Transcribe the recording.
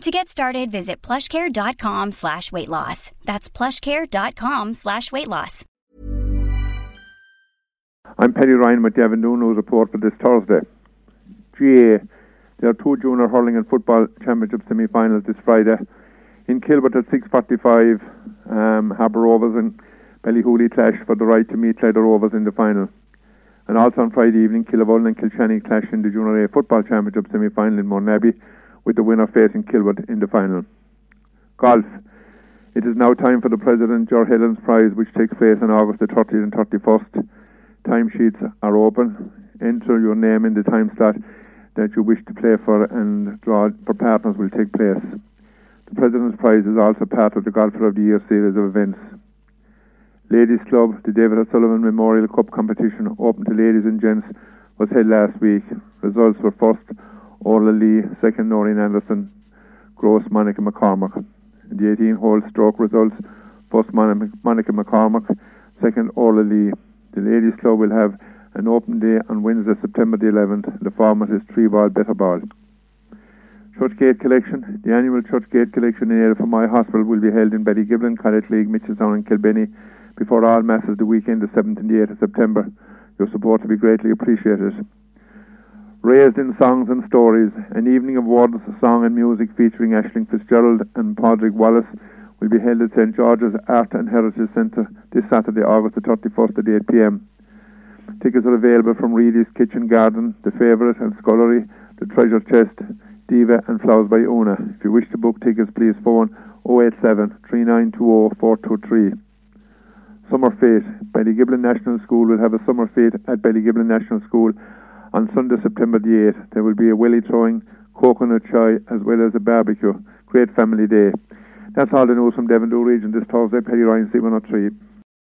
To get started, visit plushcare.com slash weight loss. That's plushcare.com slash weight loss. I'm Paddy Ryan with Devin News report for this Thursday. GA, there are two junior hurling and football championship semi-finals this Friday. In Kilworth at 6.45, um, Harbour Rovers and Ballyhooly clash for the right to meet Clyde Rovers in the final. And also on Friday evening, Killavullen and Kilshannig clash in the Junior A Football Championship semi-final in Mourneabbey with the winner facing Kilworth in the final. Golf. It is now time for the President George Helens Prize, which takes place on August the 30th and 31st. Timesheets are open. Enter your name in the time slot that you wish to play for, and draw for partners will take place. The President's Prize is also part of the Golfer of the Year series of events. Ladies Club, the David O'Sullivan Memorial Cup competition, open to ladies and gents, was held last week. Results were first Orla Lee, second Noreen Anderson, Gross Monica McCormack. In the 18 hole stroke results, first Monica McCormack, second Orla Lee. The Ladies Club will have an open day on Wednesday, September the 11th. The format is three ball, better ball. Churchgate Collection. The annual Churchgate Collection in aid of my hospital will be held in Betty Ballygiblin, Collegelegh, Mitchelstown and Kilbehenny before all masses the weekend, the 7th and the 8th of September. Your support will be greatly appreciated. Raised in Songs and Stories, an evening of words, song and music featuring Ashling Fitzgerald and Padraig Wallace will be held at St George's Art and Heritage Centre this Saturday, August the 31st at 8pm. Tickets are available from Reedy's Kitchen Garden, The Favourite and Scullery, The Treasure Chest, Diva and Flowers by Una. If you wish to book tickets, please phone 087 3920 423. Summer Fete. Ballygiblin National School will have a summer fete at Ballygiblin National School on Sunday, September the 8th, there will be a willy throwing, coconut chai, as well as a barbecue. Great family day. That's all the news from Devon region this Thursday. Paddy Ryan, C103.